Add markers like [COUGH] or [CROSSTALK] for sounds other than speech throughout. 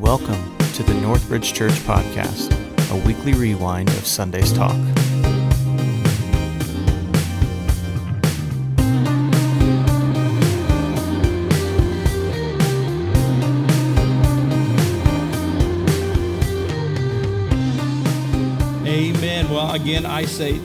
Welcome to the Northbridge Church Podcast, a weekly rewind of Sunday's talk. Amen. Well, again, I say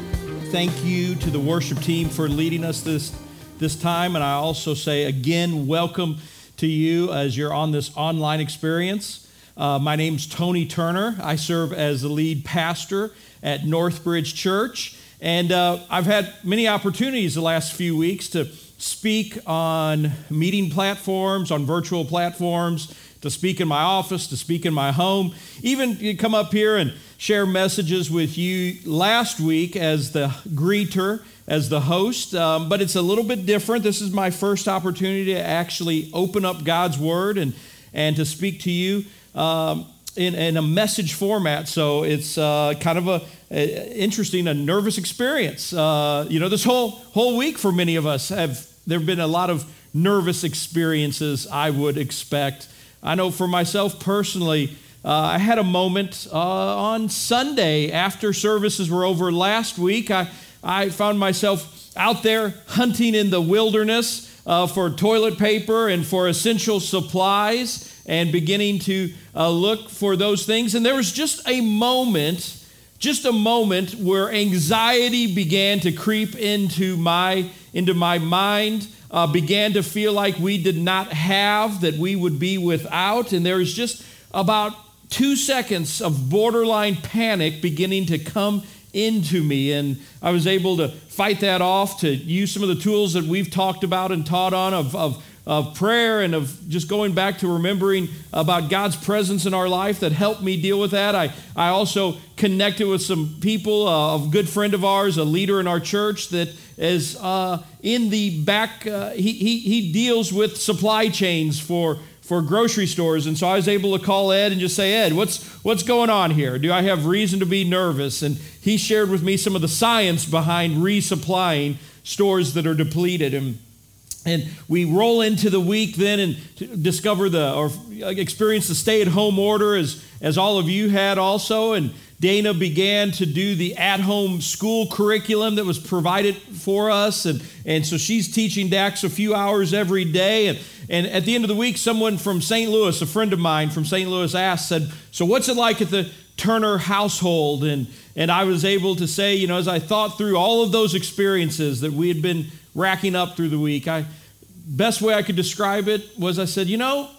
thank you to the worship team for leading us this this time, and I also say again, welcome to you as you're on this online experience. Uh, my name's Tony Turner. I serve as the lead pastor at Northbridge Church, and uh, I've had many opportunities the last few weeks to speak on meeting platforms, on virtual platforms, to speak in my office, to speak in my home, even to come up here and share messages with you last week as the greeter, as the host, um, but it's a little bit different. This is my first opportunity to actually open up God's Word and, and to speak to you um, in, in a message format. So it's uh, kind of a, a, interesting, a nervous experience. Uh, you know, this whole whole week for many of us have there have been a lot of nervous experiences. I would expect. I know for myself personally. Uh, I had a moment uh, on Sunday after services were over last week. I, I found myself out there hunting in the wilderness uh, for toilet paper and for essential supplies and beginning to uh, look for those things. And there was just a moment, just a moment where anxiety began to creep into my, into my mind. Uh, began to feel like we did not have, that we would be without. And there was just about two seconds of borderline panic beginning to come into me. And I was able to fight that off, to use some of the tools that we've talked about and taught on of, of, of prayer and of just going back to remembering about God's presence in our life that helped me deal with that. I, I also connected with some people, uh, a good friend of ours, a leader in our church that is uh, in the back, uh, he, he, he deals with supply chains for for grocery stores. And so I was able to call Ed and just say, Ed, what's, what's going on here? Do I have reason to be nervous? And he shared with me some of the science behind resupplying stores that are depleted. And, and we roll into the week then and discover the, or uh, experience the stay at home order as, as all of you had also. And Dana began to do the at home school curriculum that was provided for us. And, and so she's teaching Dax a few hours every day. And, and at the end of the week, someone from St. Louis, a friend of mine from St. Louis, asked, said, So what's it like at the Turner household? And, and I was able to say, you know, as I thought through all of those experiences that we had been racking up through the week, I, best way I could describe it was I said, you know,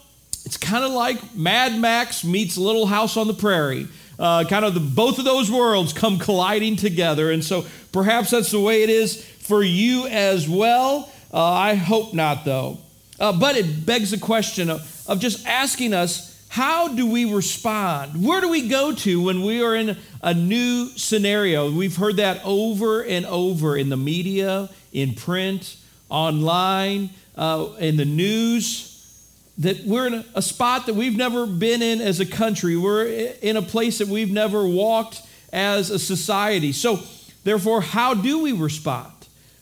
it's kind of like Mad Max meets Little House on the Prairie uh, kind of the, both of those worlds come colliding together. And so perhaps that's the way it is for you as well. Uh, I hope not, though. Uh, but it begs the question of, of just asking us how do we respond? Where do we go to when we are in a new scenario? We've heard that over and over in the media, in print, online, uh, in the news that we're in a spot that we've never been in as a country. We're in a place that we've never walked as a society. So, therefore, how do we respond?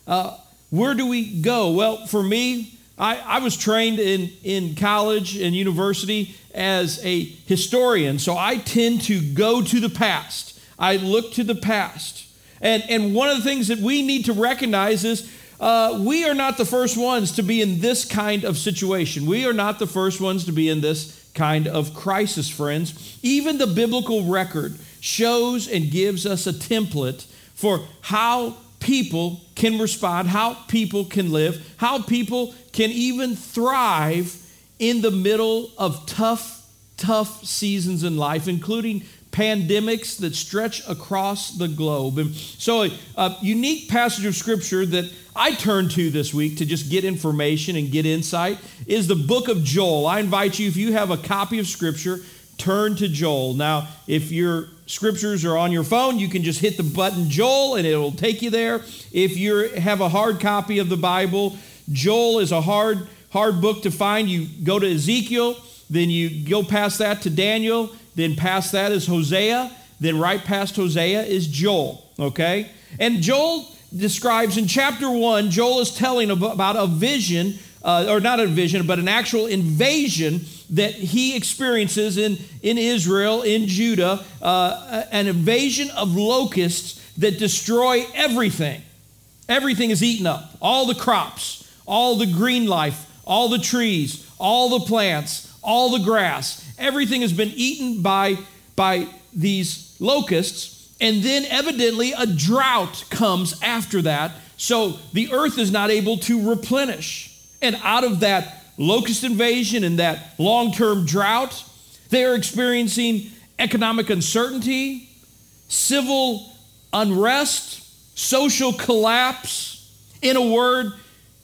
Uh, where do we go? Well, for me, I, I was trained in, in college and university as a historian, so I tend to go to the past. I look to the past. And, and one of the things that we need to recognize is uh, we are not the first ones to be in this kind of situation. We are not the first ones to be in this kind of crisis, friends. Even the biblical record shows and gives us a template for how people can respond, how people can live, how people can even thrive in the middle of tough, tough seasons in life, including pandemics that stretch across the globe. And so, a, a, unique passage of scripture that I turn to this week to just get information and get insight is the book of Joel. I invite you, if you have a copy of scripture, turn to Joel. Now, if your scriptures are on your phone, you can just hit the button Joel and it'll take you there. If you have a hard copy of the Bible, Joel is a hard, hard book to find. You go to Ezekiel, then you go past that to Daniel then past that is Hosea. Then right past Hosea is Joel. Okay? And Joel describes in chapter one, Joel is telling about a vision uh, or not a vision, but an actual invasion that he experiences in, in Israel, in Judah, uh, an invasion of locusts that destroy everything. Everything is eaten up. All the crops, all the green life, all the trees, all the plants, all the grass. Everything has been eaten by, by these locusts. And then, evidently, a drought comes after that. So the earth is not able to replenish. And out of that locust invasion and that long term drought, they are experiencing economic uncertainty, civil unrest, social collapse, in a word,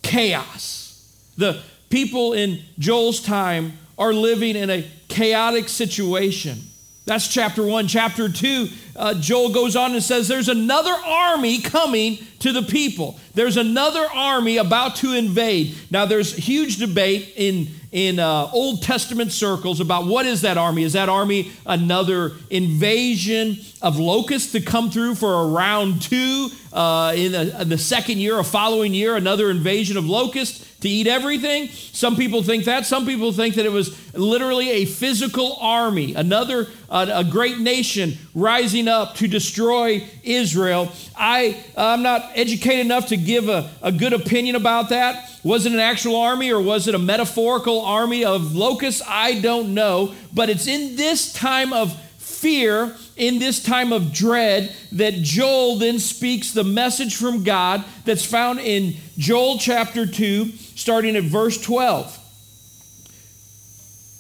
chaos. The people in Joel's time are living in a chaotic situation. That's chapter one. Chapter two, uh, Joel goes on and says, There's another army coming to the people. There's another army about to invade. Now, there's huge debate in, in uh, Old Testament circles about what is that army? Is that army another invasion of locusts to come through for a round two? Uh, in, the, in the second year, a following year, another invasion of locusts? To eat everything. Some people think that. Some people think that it was literally a physical army, another uh, a great nation rising up to destroy Israel. I I'm not educated enough to give a, a good opinion about that. Was it an actual army or was it a metaphorical army of locusts? I don't know. But it's in this time of fear, in this time of dread, that Joel then speaks the message from God that's found in Joel chapter 2, starting at verse 12.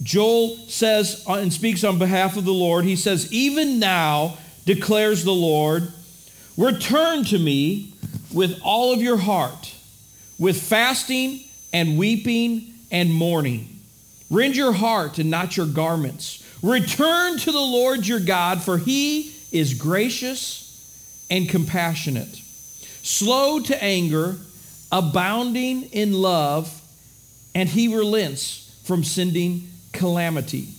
Joel says uh, and speaks on behalf of the Lord. He says, Even now, declares the Lord, return to me with all of your heart, with fasting and weeping and mourning. Rend your heart and not your garments. Return to the Lord your God, for he is gracious and compassionate, slow to anger, abounding in love, and he relents from sending calamity.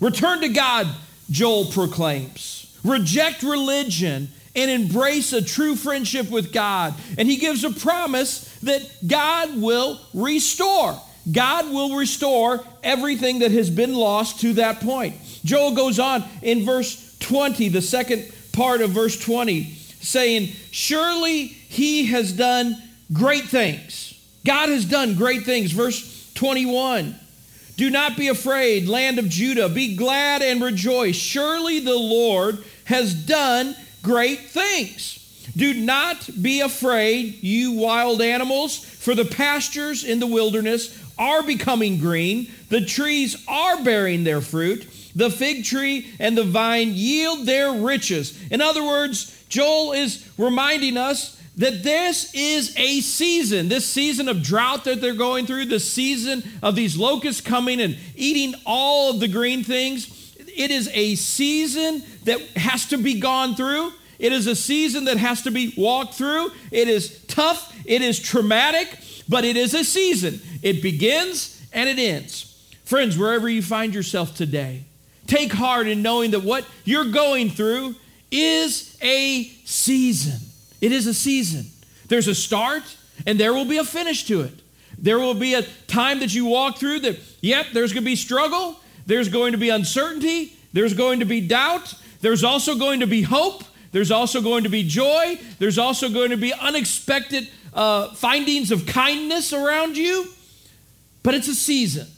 Return to God, Joel proclaims. Reject religion and embrace a true friendship with God. And he gives a promise that God will restore. God will restore everything that has been lost to that point. Joel goes on in verse 20, the second part of verse 20, saying, Surely he has done great things. God has done great things. Verse 21 Do not be afraid, land of Judah. Be glad and rejoice. Surely the Lord has done great things. Do not be afraid, you wild animals, for the pastures in the wilderness are becoming green, the trees are bearing their fruit, the fig tree and the vine yield their riches. In other words, Joel is reminding us that this is a season, this season of drought that they're going through, the season of these locusts coming and eating all of the green things. It is a season that has to be gone through. It is a season that has to be walked through. It is tough, it is traumatic, but it is a season. It begins and it ends. Friends, wherever you find yourself today, take heart in knowing that what you're going through is a season. It is a season. There's a start and there will be a finish to it. There will be a time that you walk through that, yep, there's going to be struggle, there's going to be uncertainty, there's going to be doubt, there's also going to be hope, there's also going to be joy, there's also going to be unexpected uh, findings of kindness around you, but it's a season.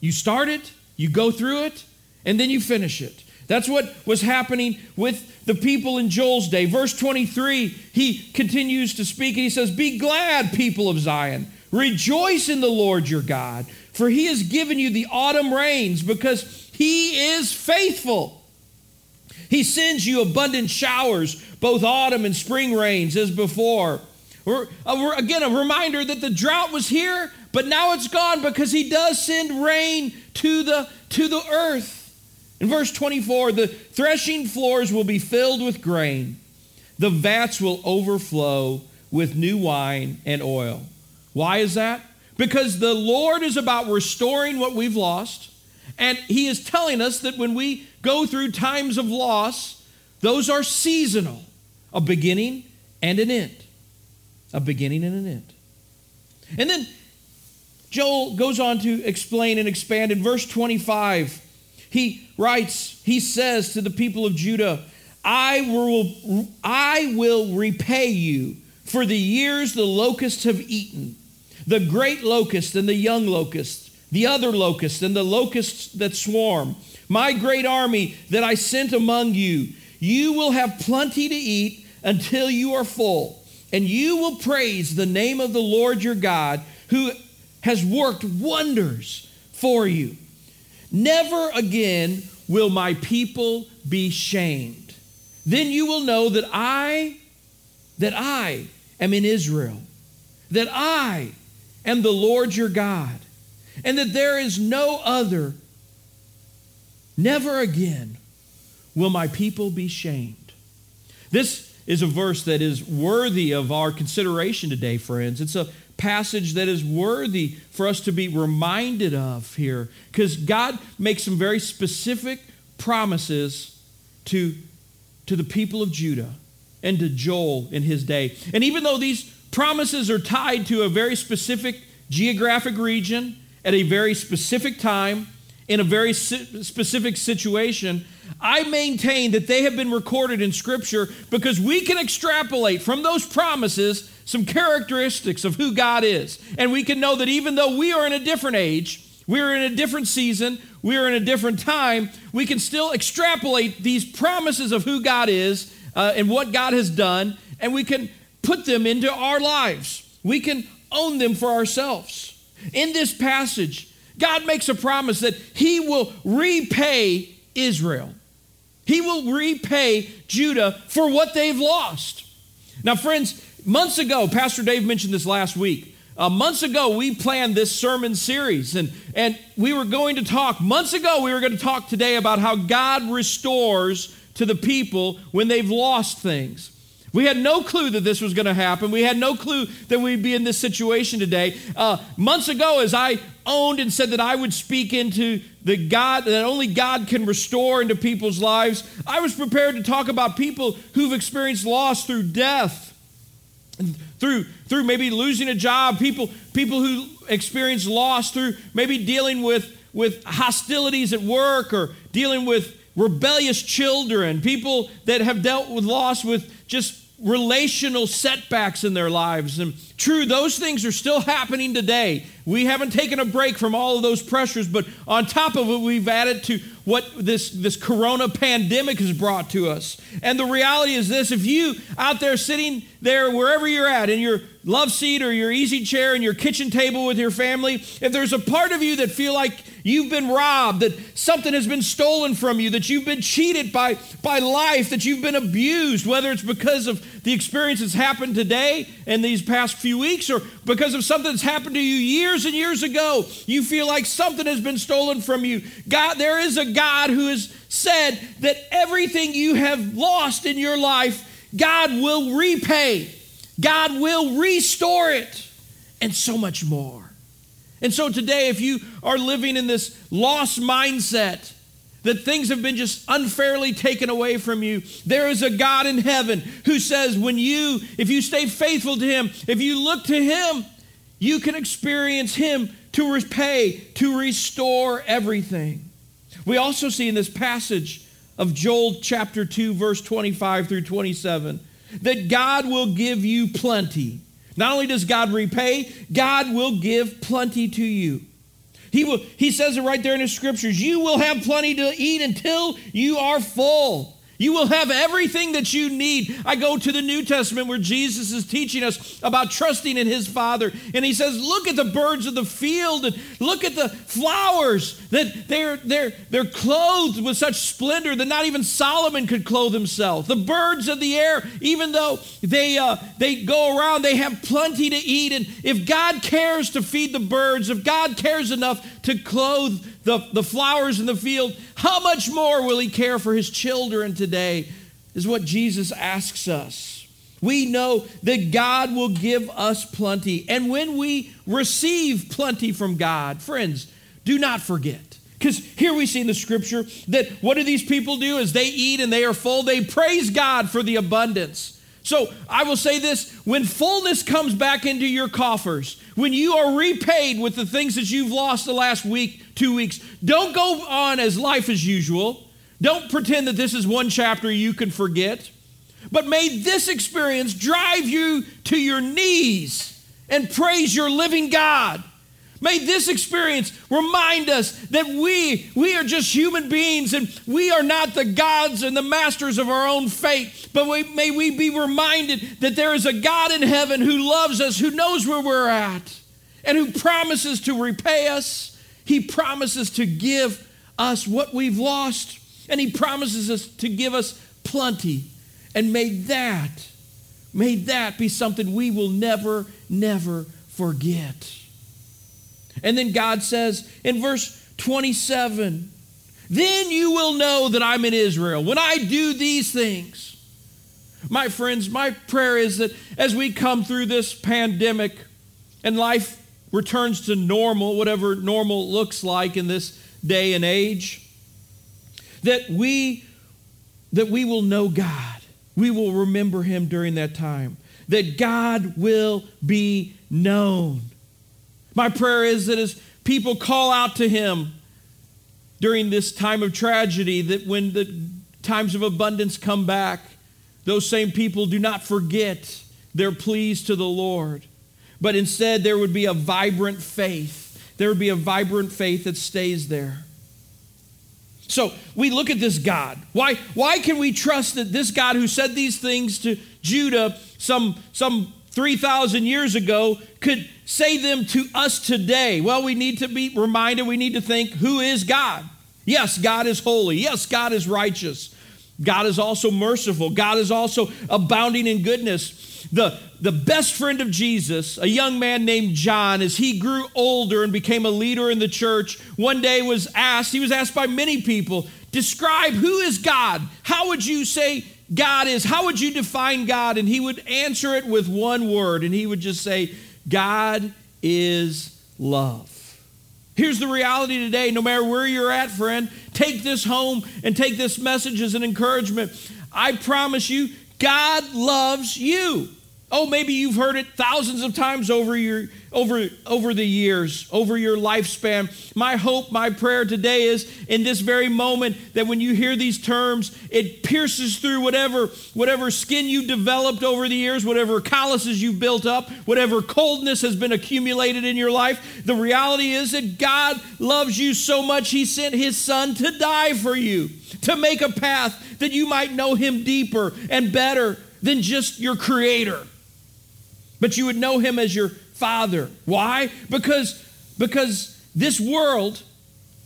You start it, you go through it, and then you finish it. That's what was happening with the people in Joel's day. Verse 23, he continues to speak and he says, Be glad, people of Zion. Rejoice in the Lord your God, for he has given you the autumn rains because he is faithful. He sends you abundant showers, both autumn and spring rains as before. Uh, we're, again, a reminder that the drought was here, but now it's gone because he does send rain to the, to the earth. In verse 24, the threshing floors will be filled with grain, the vats will overflow with new wine and oil. Why is that? Because the Lord is about restoring what we've lost, and He is telling us that when we go through times of loss, those are seasonal, a beginning and an end a beginning and an end. And then Joel goes on to explain and expand in verse 25. He writes, he says to the people of Judah, I will, I will repay you for the years the locusts have eaten, the great locust and the young locust, the other locust and the locusts that swarm, my great army that I sent among you. You will have plenty to eat until you are full, and you will praise the name of the Lord your God, who has worked wonders for you. Never again will my people be shamed. Then you will know that I, that I am in Israel, that I am the Lord your God, and that there is no other. Never again will my people be shamed. This is a verse that is worthy of our consideration today, friends. It's a passage that is worthy for us to be reminded of here because God makes some very specific promises to, to the people of Judah and to Joel in his day. And even though these promises are tied to a very specific geographic region at a very specific time in a very specific situation, I maintain that they have been recorded in Scripture because we can extrapolate from those promises some characteristics of who God is. And we can know that even though we are in a different age, we are in a different season, we are in a different time, we can still extrapolate these promises of who God is uh, and what God has done, and we can put them into our lives. We can own them for ourselves. In this passage, God makes a promise that He will repay Israel. He will repay Judah for what they've lost. Now, friends, Months ago, Pastor Dave mentioned this last week. Uh, months ago, we planned this sermon series, and, and we were going to talk. Months ago, we were going to talk today about how God restores to the people when they've lost things. We had no clue that this was going to happen. We had no clue that we'd be in this situation today. Uh, months ago, as I owned and said that I would speak into the God that only God can restore into people's lives, I was prepared to talk about people who've experienced loss through death through through maybe losing a job people people who experience loss through maybe dealing with with hostilities at work or dealing with rebellious children people that have dealt with loss with just relational setbacks in their lives and true those things are still happening today we haven't taken a break from all of those pressures but on top of it we've added to what this, this corona pandemic has brought to us. And the reality is this if you out there sitting there, wherever you're at, in your love seat or your easy chair and your kitchen table with your family, if there's a part of you that feel like you've been robbed, that something has been stolen from you, that you've been cheated by, by life, that you've been abused, whether it's because of the experience that's happened today and these past few weeks or because of something that's happened to you years and years ago, you feel like something has been stolen from you. God, there is a God who has said that everything you have lost in your life, God will repay, God will restore it, and so much more. And so today, if you are living in this lost mindset, that things have been just unfairly taken away from you. There is a God in heaven who says, when you, if you stay faithful to Him, if you look to Him, you can experience Him to repay, to restore everything. We also see in this passage of Joel chapter 2, verse 25 through 27, that God will give you plenty. Not only does God repay, God will give plenty to you. He, will, he says it right there in his scriptures you will have plenty to eat until you are full. You will have everything that you need. I go to the New Testament where Jesus is teaching us about trusting in his Father. And he says, Look at the birds of the field and look at the flowers that they're, they're, they're clothed with such splendor that not even Solomon could clothe himself. The birds of the air, even though they, uh, they go around, they have plenty to eat. And if God cares to feed the birds, if God cares enough to clothe the, the flowers in the field, how much more will he care for his children today? Is what Jesus asks us. We know that God will give us plenty. And when we receive plenty from God, friends, do not forget. Because here we see in the scripture that what do these people do as they eat and they are full? They praise God for the abundance. So I will say this when fullness comes back into your coffers, when you are repaid with the things that you've lost the last week, two weeks, don't go on as life as usual. Don't pretend that this is one chapter you can forget. But may this experience drive you to your knees and praise your living God. May this experience remind us that we, we are just human beings and we are not the gods and the masters of our own fate. But we, may we be reminded that there is a God in heaven who loves us, who knows where we're at, and who promises to repay us. He promises to give us what we've lost, and He promises us to give us plenty. And may that, may that be something we will never, never forget. And then God says in verse 27 Then you will know that I'm in Israel when I do these things. My friends, my prayer is that as we come through this pandemic and life returns to normal, whatever normal looks like in this day and age, that we that we will know God. We will remember him during that time. That God will be known. My prayer is that as people call out to Him during this time of tragedy, that when the times of abundance come back, those same people do not forget their pleas to the Lord, but instead there would be a vibrant faith. There would be a vibrant faith that stays there. So we look at this God. Why, why can we trust that this God who said these things to Judah some, some 3,000 years ago could say them to us today? Well, we need to be reminded, we need to think who is God? Yes, God is holy. Yes, God is righteous. God is also merciful. God is also abounding in goodness. The, the best friend of Jesus, a young man named John, as he grew older and became a leader in the church, one day was asked, he was asked by many people, describe who is God? How would you say God is? How would you define God? And he would answer it with one word, and he would just say, God is love. Here's the reality today no matter where you're at, friend, take this home and take this message as an encouragement. I promise you, God loves you. Oh, maybe you've heard it thousands of times over your over over the years, over your lifespan. My hope, my prayer today is in this very moment that when you hear these terms, it pierces through whatever whatever skin you developed over the years, whatever calluses you've built up, whatever coldness has been accumulated in your life. The reality is that God loves you so much he sent his son to die for you, to make a path that you might know him deeper and better than just your creator but you would know him as your father. Why? Because, because this world,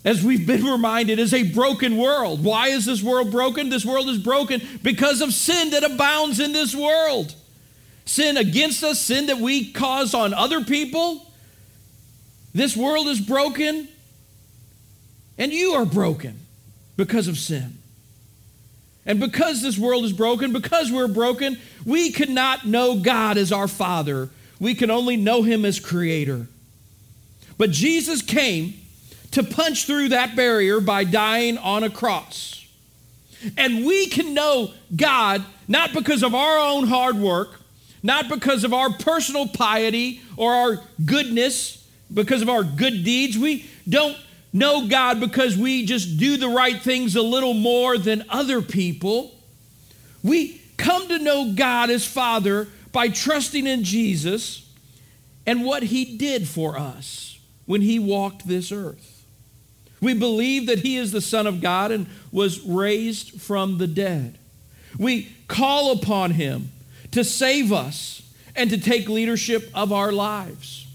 as we've been [LAUGHS] reminded, is a broken world. Why is this world broken? This world is broken because of sin that abounds in this world. Sin against us, sin that we cause on other people. This world is broken, and you are broken because of sin. And because this world is broken, because we're broken, we cannot know God as our Father. We can only know Him as Creator. But Jesus came to punch through that barrier by dying on a cross. And we can know God not because of our own hard work, not because of our personal piety or our goodness, because of our good deeds. We don't know God because we just do the right things a little more than other people. We come to know God as Father by trusting in Jesus and what He did for us when He walked this earth. We believe that He is the Son of God and was raised from the dead. We call upon Him to save us and to take leadership of our lives.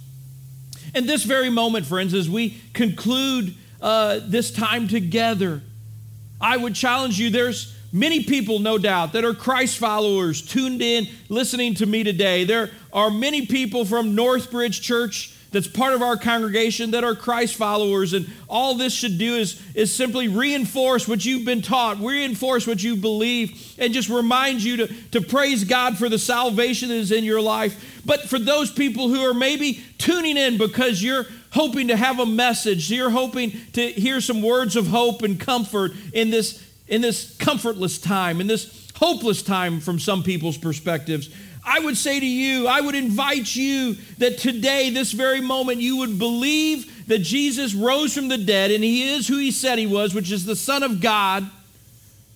In this very moment, friends, as we conclude uh, this time together, I would challenge you. There's many people, no doubt, that are Christ followers tuned in, listening to me today. There are many people from Northbridge Church that's part of our congregation that are Christ followers. And all this should do is, is simply reinforce what you've been taught, reinforce what you believe, and just remind you to, to praise God for the salvation that is in your life. But for those people who are maybe tuning in because you're hoping to have a message, you're hoping to hear some words of hope and comfort in this, in this comfortless time, in this hopeless time from some people's perspectives. I would say to you, I would invite you that today, this very moment, you would believe that Jesus rose from the dead and he is who he said he was, which is the Son of God,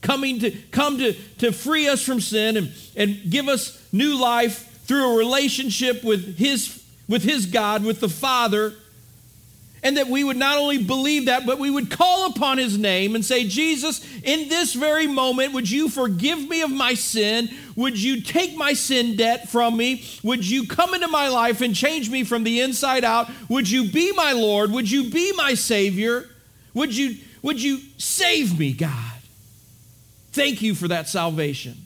coming to come to, to free us from sin and, and give us new life through a relationship with his, with his God, with the Father and that we would not only believe that, but we would call upon his name and say, Jesus, in this very moment, would you forgive me of my sin? Would you take my sin debt from me? Would you come into my life and change me from the inside out? Would you be my Lord? Would you be my Savior? Would you, would you save me, God? Thank you for that salvation.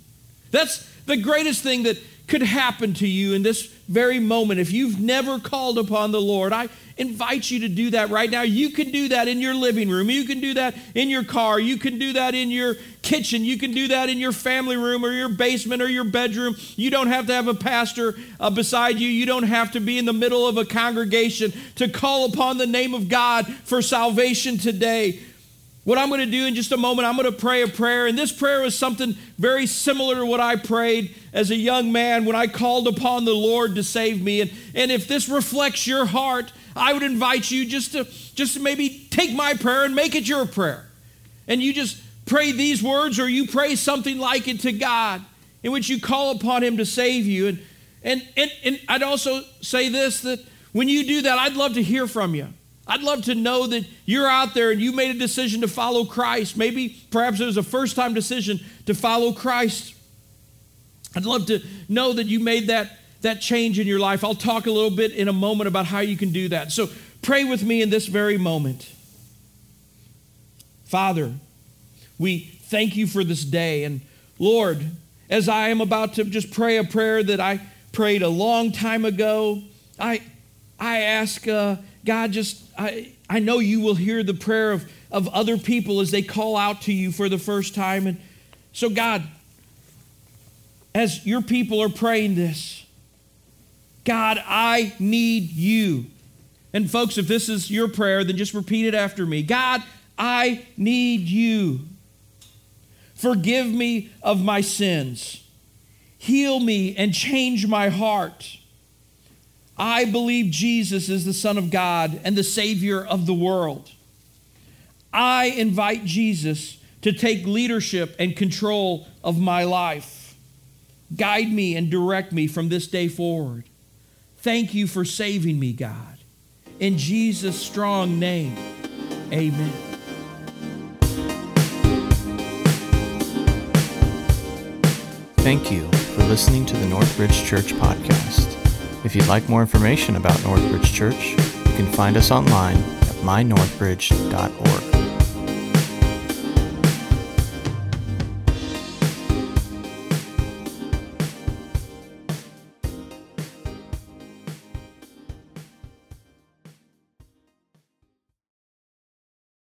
That's the greatest thing that could happen to you in this very moment. If you've never called upon the Lord, I invite you to do that right now. You can do that in your living room. You can do that in your car. You can do that in your kitchen. You can do that in your family room or your basement or your bedroom. You don't have to have a pastor uh, beside you. You don't have to be in the middle of a congregation to call upon the name of God for salvation today. What I'm going to do in just a moment, I'm going to pray a prayer. And this prayer is something very similar to what I prayed as a young man when I called upon the Lord to save me. And, and if this reflects your heart, I would invite you just to just to maybe take my prayer and make it your prayer. And you just pray these words or you pray something like it to God in which you call upon him to save you. And and and, and I'd also say this that when you do that, I'd love to hear from you. I'd love to know that you're out there and you made a decision to follow Christ. Maybe perhaps it was a first time decision to follow Christ. I'd love to know that you made that that change in your life. I'll talk a little bit in a moment about how you can do that. So pray with me in this very moment. Father, we thank you for this day. And Lord, as I am about to just pray a prayer that I prayed a long time ago, I, I ask uh, God, just, I, I know you will hear the prayer of, of other people as they call out to you for the first time. And so, God, as your people are praying this, God, I need you. And folks, if this is your prayer, then just repeat it after me God, I need you. Forgive me of my sins. Heal me and change my heart. I believe Jesus is the Son of God and the Savior of the world. I invite Jesus to take leadership and control of my life. Guide me and direct me from this day forward. Thank you for saving me, God. In Jesus' strong name, amen. Thank you for listening to the Northbridge Church podcast. If you'd like more information about Northbridge Church, you can find us online at mynorthbridge.org.